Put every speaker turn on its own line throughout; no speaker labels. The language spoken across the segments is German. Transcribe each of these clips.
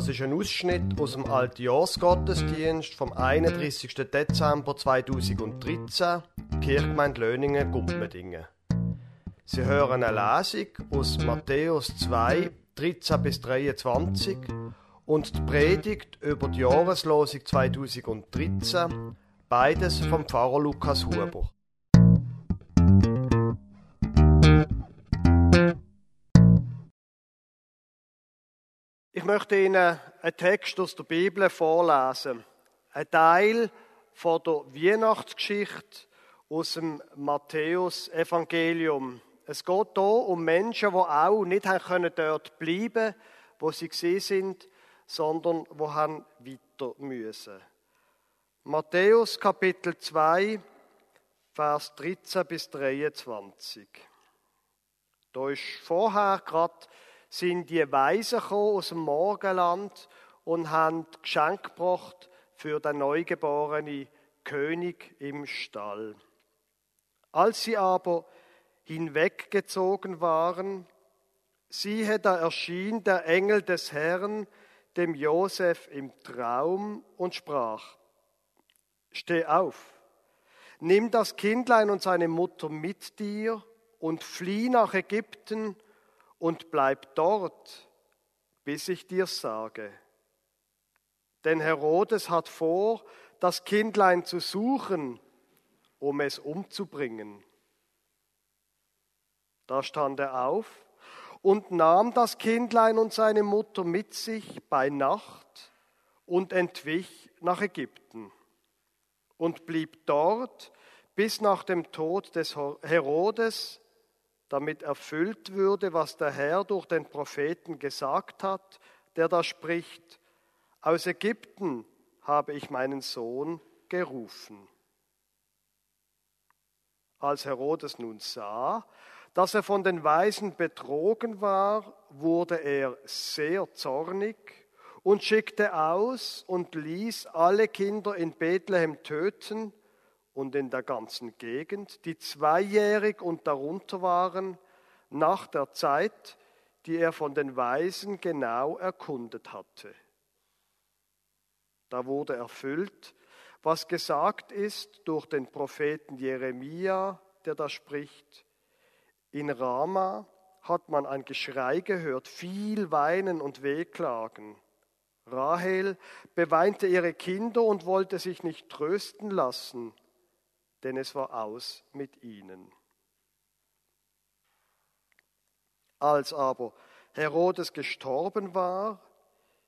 Das ist ein Ausschnitt aus dem Altjahrsgottesdienst vom 31. Dezember 2013, Kirchgemeinde Löningen, Gumpmedingen. Sie hören eine Lesung aus Matthäus 2, 13 bis 23 und die Predigt über die Jahreslosung 2013, beides vom Pfarrer Lukas Huber. Ich möchte Ihnen einen Text aus der Bibel vorlesen. Ein Teil von der Weihnachtsgeschichte aus dem Matthäus-Evangelium. Es geht hier um Menschen, die auch nicht können dort bleiben wo sie sind, sondern wo haben weiter müssen. Matthäus Kapitel 2, Vers 13 bis 23. Da ist vorher gerade sind die Weisen aus dem Morgenland und haben Geschenk gebracht für den neugeborenen König im Stall. Als sie aber hinweggezogen waren, siehe, da erschien der Engel des Herrn dem Josef im Traum und sprach, Steh auf, nimm das Kindlein und seine Mutter mit dir und flieh nach Ägypten und bleib dort, bis ich dir sage. Denn Herodes hat vor, das Kindlein zu suchen, um es umzubringen. Da stand er auf und nahm das Kindlein und seine Mutter mit sich bei Nacht und entwich nach Ägypten und blieb dort bis nach dem Tod des Herodes, damit erfüllt würde, was der Herr durch den Propheten gesagt hat, der da spricht, aus Ägypten habe ich meinen Sohn gerufen. Als Herodes nun sah, dass er von den Weisen betrogen war, wurde er sehr zornig und schickte aus und ließ alle Kinder in Bethlehem töten und in der ganzen Gegend, die zweijährig und darunter waren, nach der Zeit, die er von den Weisen genau erkundet hatte. Da wurde erfüllt, was gesagt ist durch den Propheten Jeremia, der da spricht. In Rama hat man ein Geschrei gehört, viel Weinen und Wehklagen. Rahel beweinte ihre Kinder und wollte sich nicht trösten lassen, denn es war aus mit ihnen. Als aber Herodes gestorben war,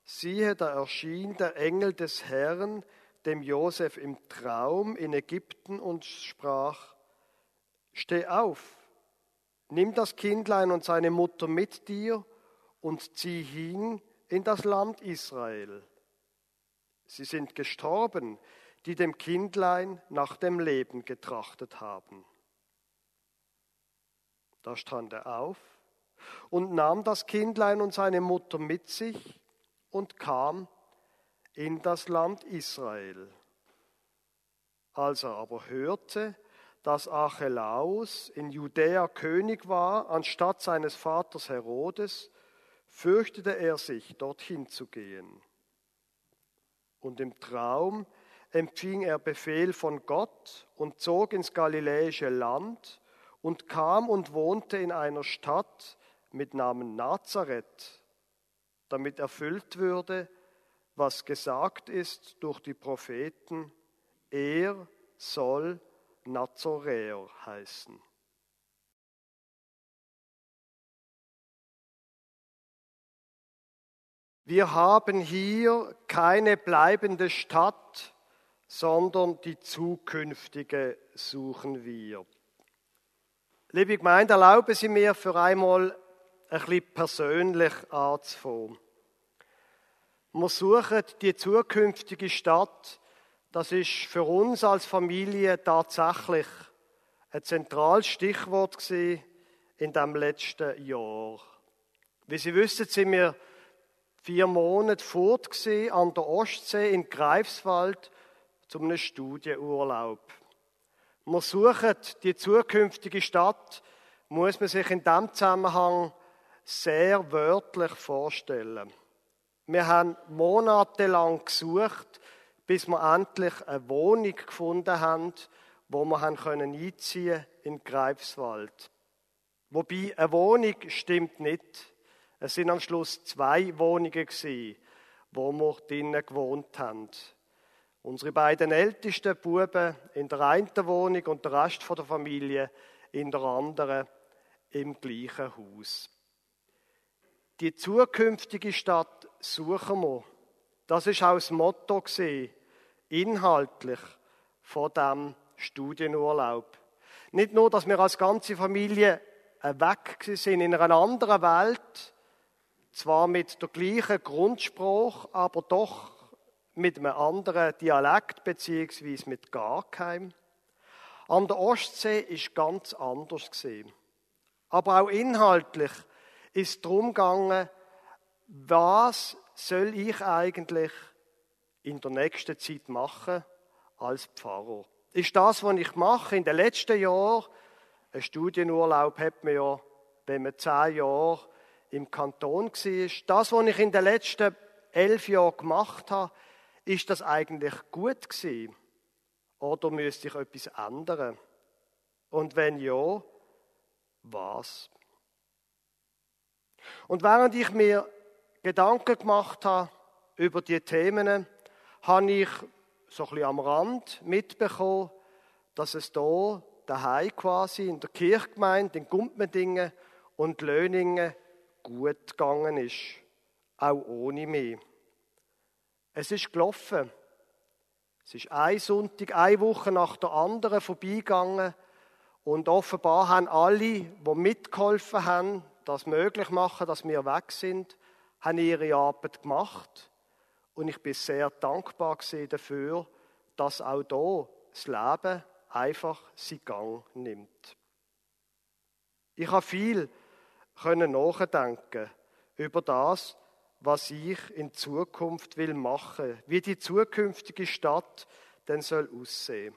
siehe, da erschien der Engel des Herrn dem Josef im Traum in Ägypten und sprach, Steh auf, nimm das Kindlein und seine Mutter mit dir und zieh hin in das Land Israel. Sie sind gestorben, die dem Kindlein nach dem Leben getrachtet haben. Da stand er auf und nahm das Kindlein und seine Mutter mit sich und kam in das Land Israel. Als er aber hörte, dass Archelaus in Judäa König war, anstatt seines Vaters Herodes, fürchtete er sich, dorthin zu gehen. Und im Traum empfing er Befehl von Gott und zog ins galiläische Land und kam und wohnte in einer Stadt mit Namen Nazareth, damit erfüllt würde, was gesagt ist durch die Propheten, er soll Nazoräer heißen. Wir haben hier keine bleibende Stadt, sondern die zukünftige suchen wir. Liebe Gemeinde, erlauben Sie mir für einmal ein bisschen persönlich anzufangen. Wir suchen die zukünftige Stadt. Das ist für uns als Familie tatsächlich ein zentrales Stichwort in dem letzten Jahr. Wie Sie wissen, sind wir vier Monate fort an der Ostsee in Greifswald zum einem Studienurlaub. Wir suchen die zukünftige Stadt, muss man sich in diesem Zusammenhang sehr wörtlich vorstellen. Wir haben monatelang gesucht, bis wir endlich eine Wohnung gefunden haben, wo wir haben können einziehen in Greifswald. Wobei eine Wohnung stimmt nicht. Es sind am Schluss zwei Wohnungen gewesen, wo wir drinnen gewohnt haben. Unsere beiden ältesten Buben in der einen Wohnung und der Rest der Familie in der anderen im gleichen Haus. Die zukünftige Stadt suchen wir. Das ist auch das Motto gesehen, inhaltlich von dem Studienurlaub. Nicht nur, dass wir als ganze Familie weg sind in einer anderen Welt, zwar mit der gleichen Grundspruch, aber doch mit einem anderen Dialekt beziehungsweise mit gar keinem. An der Ostsee ist ganz anders gesehen. Aber auch inhaltlich ist darum gegangen, was soll ich eigentlich in der nächsten Zeit machen als Pfarrer? Ist das, was ich mache in den letzten Jahren, ein Studienurlaub hat man ja, wenn man zehn Jahre im Kanton war, das, was ich in den letzten elf Jahren gemacht habe, ist das eigentlich gut gewesen? Oder müsste ich etwas ändern? Und wenn ja, was? Und während ich mir Gedanken gemacht habe über die Themen, habe ich so ein bisschen am Rand mitbekommen, dass es da daheim quasi in der Kirchgemeinde in Gumpmendingen und Löningen gut gegangen ist, auch ohne mich. Es ist gelaufen. Es ist ein Sonntag, eine Woche nach der anderen vorbeigegangen und offenbar haben alle, die mitgeholfen haben, das möglich machen, dass wir weg sind, haben ihre Arbeit gemacht und ich bin sehr dankbar dafür, dass auch da das Leben einfach seinen Gang nimmt. Ich habe viel nachdenken über das, was ich in Zukunft will machen, wie die zukünftige Stadt denn soll aussehen.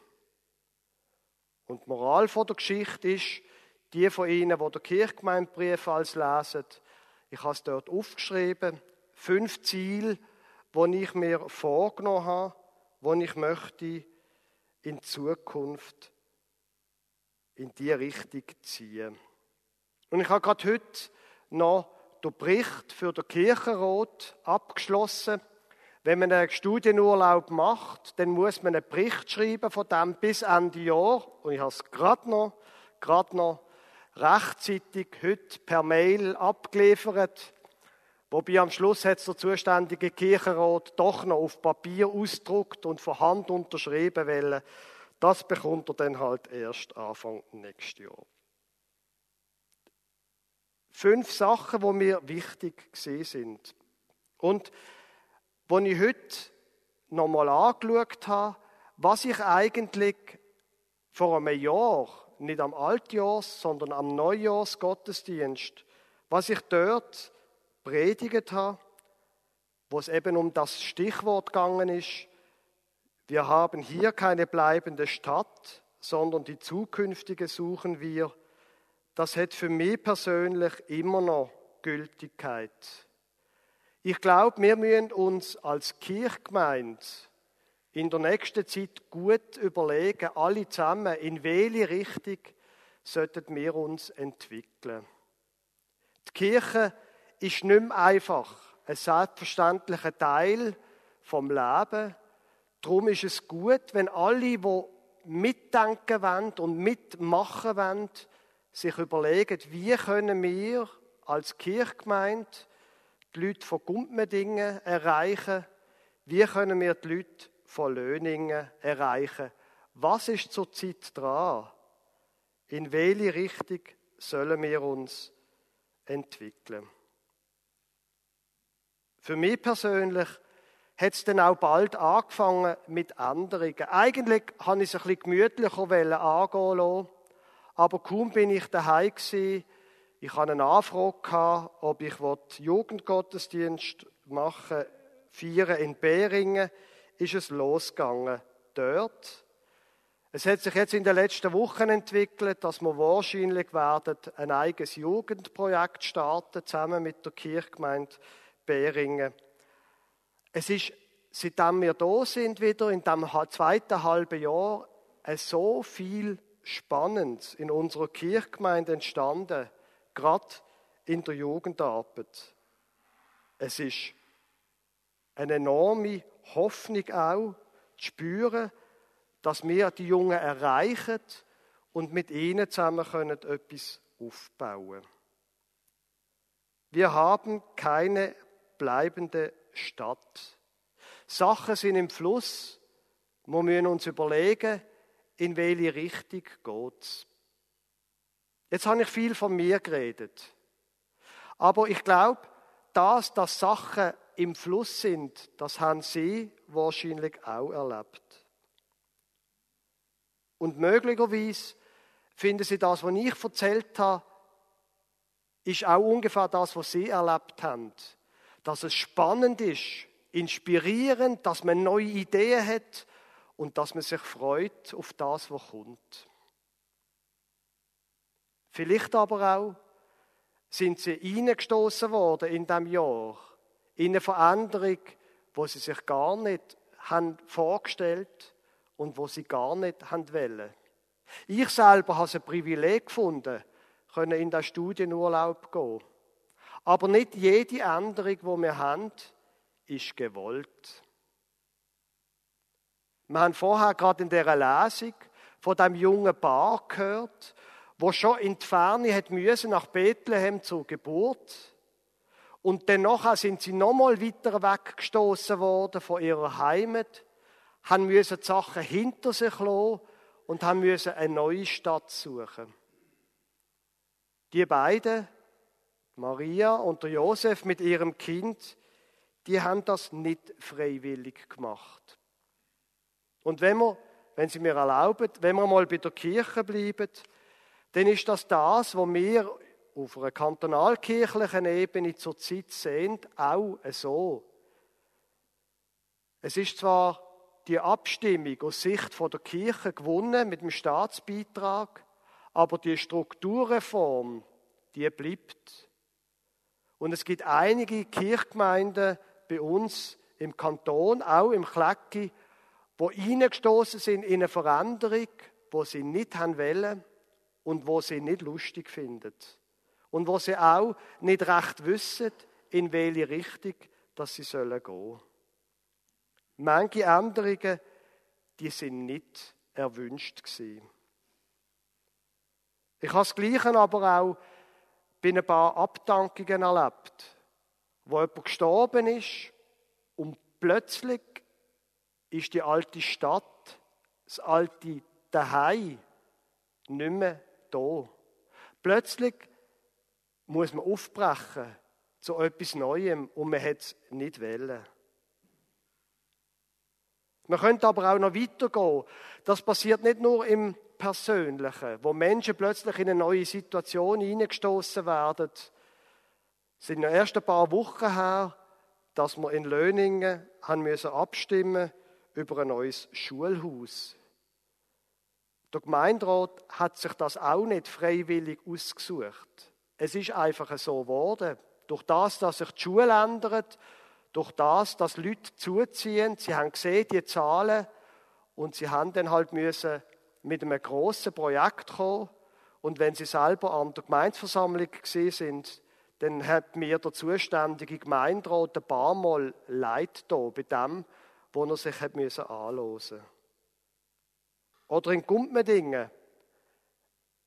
Und die Moral von der Geschichte ist, die von Ihnen, die der Kirchgemeindebrief als lesen, ich habe es dort aufgeschrieben, fünf Ziele, die ich mir vorgenommen habe, die ich möchte in Zukunft in die Richtung ziehen. Und ich habe gerade heute noch den Bericht für den Kirchenrat abgeschlossen. Wenn man einen Studienurlaub macht, dann muss man einen Bericht schreiben von dem bis Ende Jahr. Und ich habe es gerade noch, gerade noch rechtzeitig heute per Mail abgeliefert. Wobei am Schluss hat der zuständige Kirchenrat doch noch auf Papier ausdruckt und von Hand unterschrieben wollen. Das bekommt er dann halt erst Anfang nächstes Jahr. Fünf Sachen, wo mir wichtig gesehen sind. Und wo ich heute nochmal angeschaut habe, was ich eigentlich vor einem Jahr, nicht am Altjahrs, sondern am Neujahrsgottesdienst, was ich dort predigt habe, wo es eben um das Stichwort gegangen ist, wir haben hier keine bleibende Stadt, sondern die zukünftige suchen wir das hat für mich persönlich immer noch Gültigkeit. Ich glaube, wir müssen uns als Kirchgemeinde in der nächsten Zeit gut überlegen, alle zusammen, in welche Richtung sollten wir uns entwickeln. Die Kirche ist nicht mehr einfach ein selbstverständlicher Teil vom Leben. Darum ist es gut, wenn alle, die mitdenken wollen und mitmachen wollen, sich überlegen, wie können wir als Kirchgemeinde die Leute von Gumpmedingen erreichen, wie können wir die Leute von Löningen erreichen, was ist zurzeit dran, in welche Richtung sollen wir uns entwickeln. Für mich persönlich hat es dann auch bald angefangen mit Änderungen. Eigentlich habe ich es ein bisschen gemütlicher angehen lassen. Aber kaum bin ich daheim gewesen, ich hatte eine Anfrage, ob ich Jugendgottesdienst machen feiern in Beringen, ist es losgegangen dort. Es hat sich jetzt in den letzten Wochen entwickelt, dass wir wahrscheinlich werden ein eigenes Jugendprojekt starten, zusammen mit der Kirchgemeinde Beringen. Es ist, seitdem wir da sind, wieder in dem zweiten halben Jahr, so viel Spannendes in unserer Kirchgemeinde entstanden, gerade in der Jugendarbeit. Es ist eine enorme Hoffnung auch, zu spüren, dass wir die Jungen erreichen und mit ihnen zusammen können etwas aufbauen. Wir haben keine bleibende Stadt. Sachen sind im Fluss. Wir müssen uns überlegen, in welche Richtung geht's. Jetzt habe ich viel von mir geredet. Aber ich glaube, das, dass Sachen im Fluss sind, das haben Sie wahrscheinlich auch erlebt. Und möglicherweise finden Sie das, was ich erzählt habe, ist auch ungefähr das, was Sie erlebt haben. Dass es spannend ist, inspirierend, dass man neue Ideen hat und dass man sich freut auf das, was kommt. Vielleicht aber auch sind sie eingestoßen worden in dem Jahr in eine Veränderung, wo sie sich gar nicht haben vorgestellt und wo sie gar nicht haben wollen. Ich selber habe es ein Privileg gefunden, können in den Studienurlaub gehen. Aber nicht jede Änderung, die wir haben, ist gewollt. Wir haben vorher gerade in dieser Lesung von dem jungen Paar gehört, wo schon in die Ferne hat müssen nach Bethlehem zur Geburt. Und danach sind sie nochmal weiter weggestoßen worden von ihrer Heimat, haben müssen die Sachen hinter sich lassen und haben müssen eine neue Stadt suchen. Die beiden, Maria und Josef mit ihrem Kind, die haben das nicht freiwillig gemacht. Und wenn wir, wenn Sie mir erlauben, wenn wir mal bei der Kirche bleiben, dann ist das das, was wir auf einer kantonalkirchlichen Ebene zurzeit sehen, auch so. Es ist zwar die Abstimmung aus Sicht der Kirche gewonnen mit dem Staatsbeitrag, aber die Strukturreform, die bleibt. Und es gibt einige Kirchgemeinden bei uns im Kanton, auch im Klecki, wo eingestoßen sind in eine Veränderung, wo sie nicht haben wollen und wo sie nicht lustig finden. Und wo sie auch nicht recht wissen, in welche Richtung dass sie sollen gehen. Manche Änderungen, die sind nicht erwünscht gewesen. Ich habe das Gleiche aber auch bei ein paar Abdankungen erlebt, wo jemand gestorben ist und plötzlich ist die alte Stadt, das alte Daheim nicht mehr da. Plötzlich muss man aufbrechen zu etwas Neuem und man hat es nicht wollen. Man könnte aber auch noch weitergehen. Das passiert nicht nur im Persönlichen, wo Menschen plötzlich in eine neue Situation hineingestoßen werden. Es sind ja erst ein paar Wochen her, dass wir in Löningen haben müssen abstimmen über ein neues Schulhaus. Der Gemeinderat hat sich das auch nicht freiwillig ausgesucht. Es ist einfach so geworden. Durch das, dass sich die Schule ändert, durch das, dass Leute zuziehen, sie haben gesehen, die Zahlen, und sie haben dann halt müssen mit einem grossen Projekt kommen. Und wenn sie selber an der Gemeindeversammlung gesehen sind, dann hat mir der zuständige Gemeinderat ein paar Mal Leid da bei dem, wo er sich hat müssen anlosen. Oder in Gumpmedingen.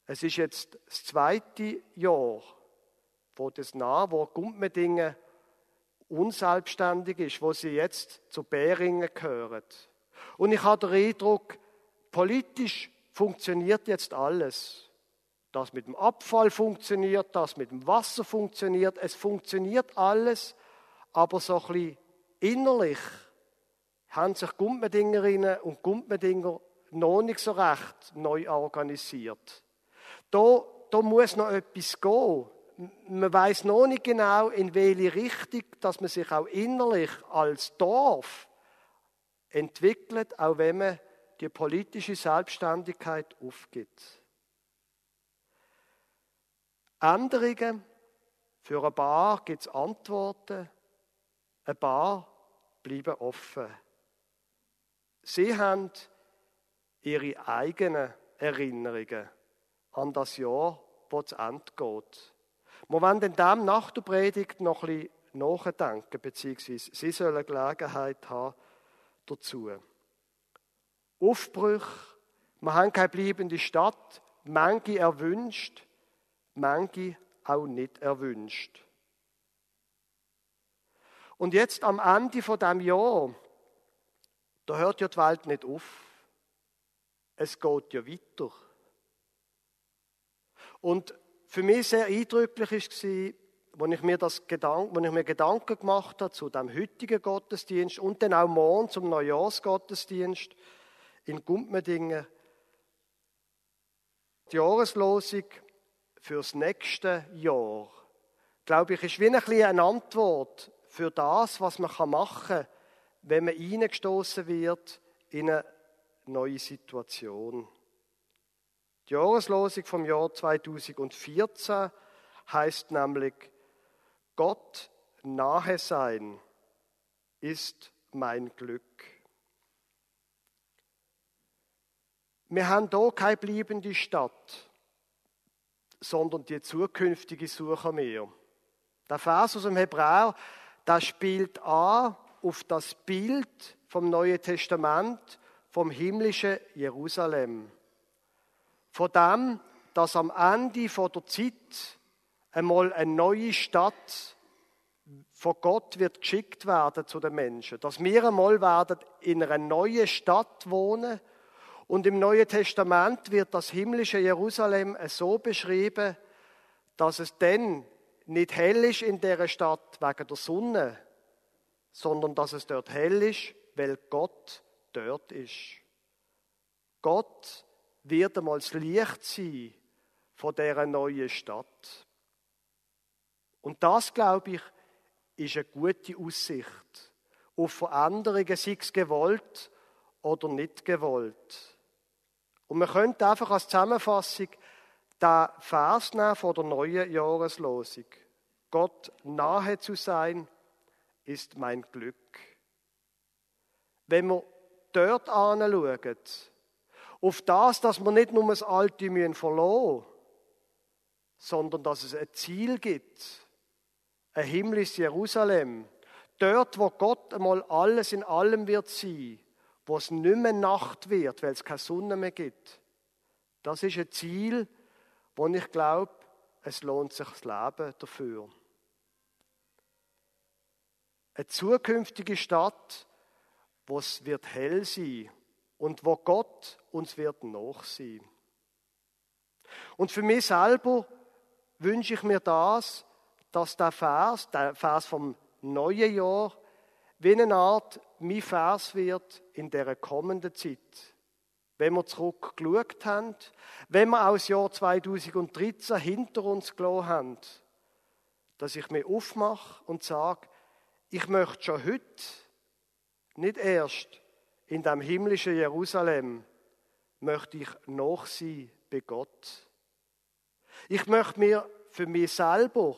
Es ist jetzt das zweite Jahr, wo das nah, wo Gumpmedingen unselbstständig ist, wo sie jetzt zu Beringen gehören. Und ich habe den Eindruck, politisch funktioniert jetzt alles. Das mit dem Abfall funktioniert, das mit dem Wasser funktioniert, es funktioniert alles, aber so ein bisschen innerlich haben sich Gumpmedingerinnen und Gumpmedinger noch nicht so recht neu organisiert. Da, da muss noch etwas gehen. Man weiß noch nicht genau, in welche Richtung, dass man sich auch innerlich als Dorf entwickelt, auch wenn man die politische Selbstständigkeit aufgibt. Änderungen, für ein paar gibt es Antworten, ein paar bleiben offen. Sie haben ihre eigenen Erinnerungen an das Jahr, das zu Ende geht. Wir wollen in dem nach der Predigt noch ein bisschen nachdenken, beziehungsweise Sie sollen Gelegenheit haben dazu. Aufbrüche, wir haben keine bleibende Stadt, manche erwünscht, manche auch nicht erwünscht. Und jetzt am Ende von dem Jahr, da hört ja die Welt nicht auf. Es geht ja weiter. Und für mich sehr eindrücklich war, als ich mir, das Gedank, als ich mir Gedanken gemacht habe zu dem heutigen Gottesdienst und dann auch morgen zum Neujahrsgottesdienst in Gumpmedingen. Die Jahreslosung fürs nächste Jahr, glaube ich, ist wie ein eine Antwort für das, was man machen kann, wenn man hineingestoßen wird in eine neue Situation. Die Jahreslosung vom Jahr 2014 heißt nämlich, Gott nahe sein ist mein Glück. Wir haben hier keine bleibende Stadt, sondern die zukünftige suchen wir. Der Vers aus dem Hebräer, der spielt an auf das Bild vom Neuen Testament, vom himmlischen Jerusalem. Von dem, dass am Ende der Zeit einmal eine neue Stadt von Gott wird geschickt werden zu den Menschen. Dass wir einmal werden in einer neuen Stadt wohnen und im Neuen Testament wird das himmlische Jerusalem so beschrieben, dass es dann nicht hell ist in der Stadt wegen der Sonne, sondern dass es dort hell ist, weil Gott dort ist. Gott wird einmal das Licht sein von dieser neuen Stadt. Und das, glaube ich, ist eine gute Aussicht auf Veränderungen, sei es gewollt oder nicht gewollt. Und man könnte einfach als Zusammenfassung den Vers nehmen von der neuen Jahreslosung. Gott nahe zu sein, ist mein Glück. Wenn wir dort anschauen, auf das, dass wir nicht nur das Alte müssen sondern dass es ein Ziel gibt, ein himmlisches Jerusalem, dort, wo Gott einmal alles in allem wird sein, wo es nicht mehr Nacht wird, weil es keine Sonne mehr gibt. Das ist ein Ziel, wo ich glaube, es lohnt sich das Leben dafür. Eine zukünftige Stadt, wo es wird hell sein und wo Gott uns wird nachsehen. Und für mich selber wünsche ich mir das, dass der Vers, der Vers vom neuen Jahr, wie eine Art mein Vers wird in der kommenden Zeit. Wenn wir zurückgeschaut haben, wenn wir auch das Jahr 2013 hinter uns gelassen haben, dass ich mir aufmache und sage, ich möchte schon heute, nicht erst in dem himmlischen Jerusalem, möchte ich noch sein bei Gott. Ich möchte mir für mich selber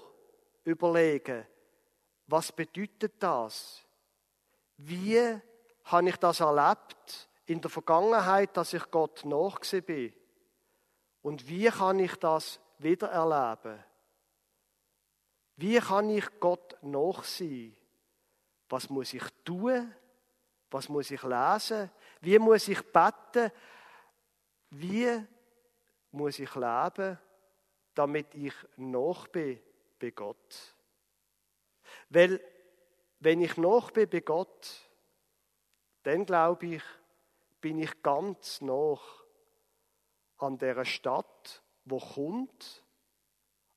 überlegen, was bedeutet das? Wie habe ich das erlebt in der Vergangenheit, dass ich Gott nachgesehen bin? Und wie kann ich das wieder erleben? Wie kann ich Gott nachsehen? Was muss ich tun? Was muss ich lesen? Wie muss ich beten? Wie muss ich leben, damit ich noch bin bei Gott? Weil, wenn ich noch bin bei Gott, dann glaube ich, bin ich ganz noch an der Stadt, wo kommt,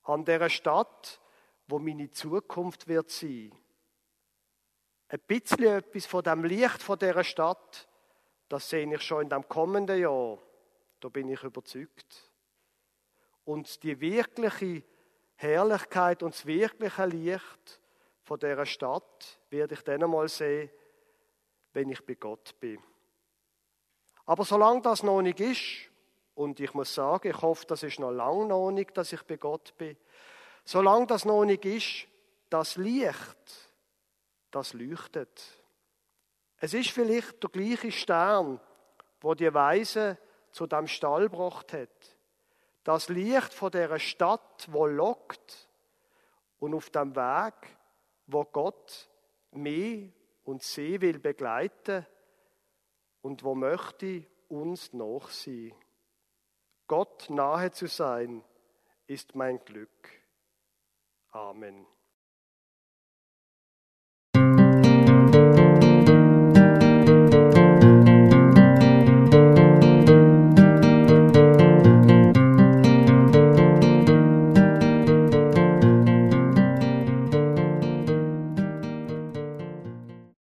an der Stadt, wo meine Zukunft wird sein ein bisschen etwas von dem Licht von dieser Stadt, das sehe ich schon in dem kommenden Jahr. Da bin ich überzeugt. Und die wirkliche Herrlichkeit und das wirkliche Licht von dieser Stadt werde ich dann einmal sehen, wenn ich bei Gott bin. Aber solange das noch nicht ist, und ich muss sagen, ich hoffe, das ist noch lange noch nicht, dass ich bei Gott bin, solange das noch nicht ist, das Licht, das leuchtet. Es ist vielleicht der gleiche Stern, wo die Weise zu dem Stall gebracht hat. Das Licht von der Stadt, wo lockt und auf dem Weg, wo Gott mich und sie will begleiten und wo möchte uns noch sein. Gott nahe zu sein, ist mein Glück. Amen.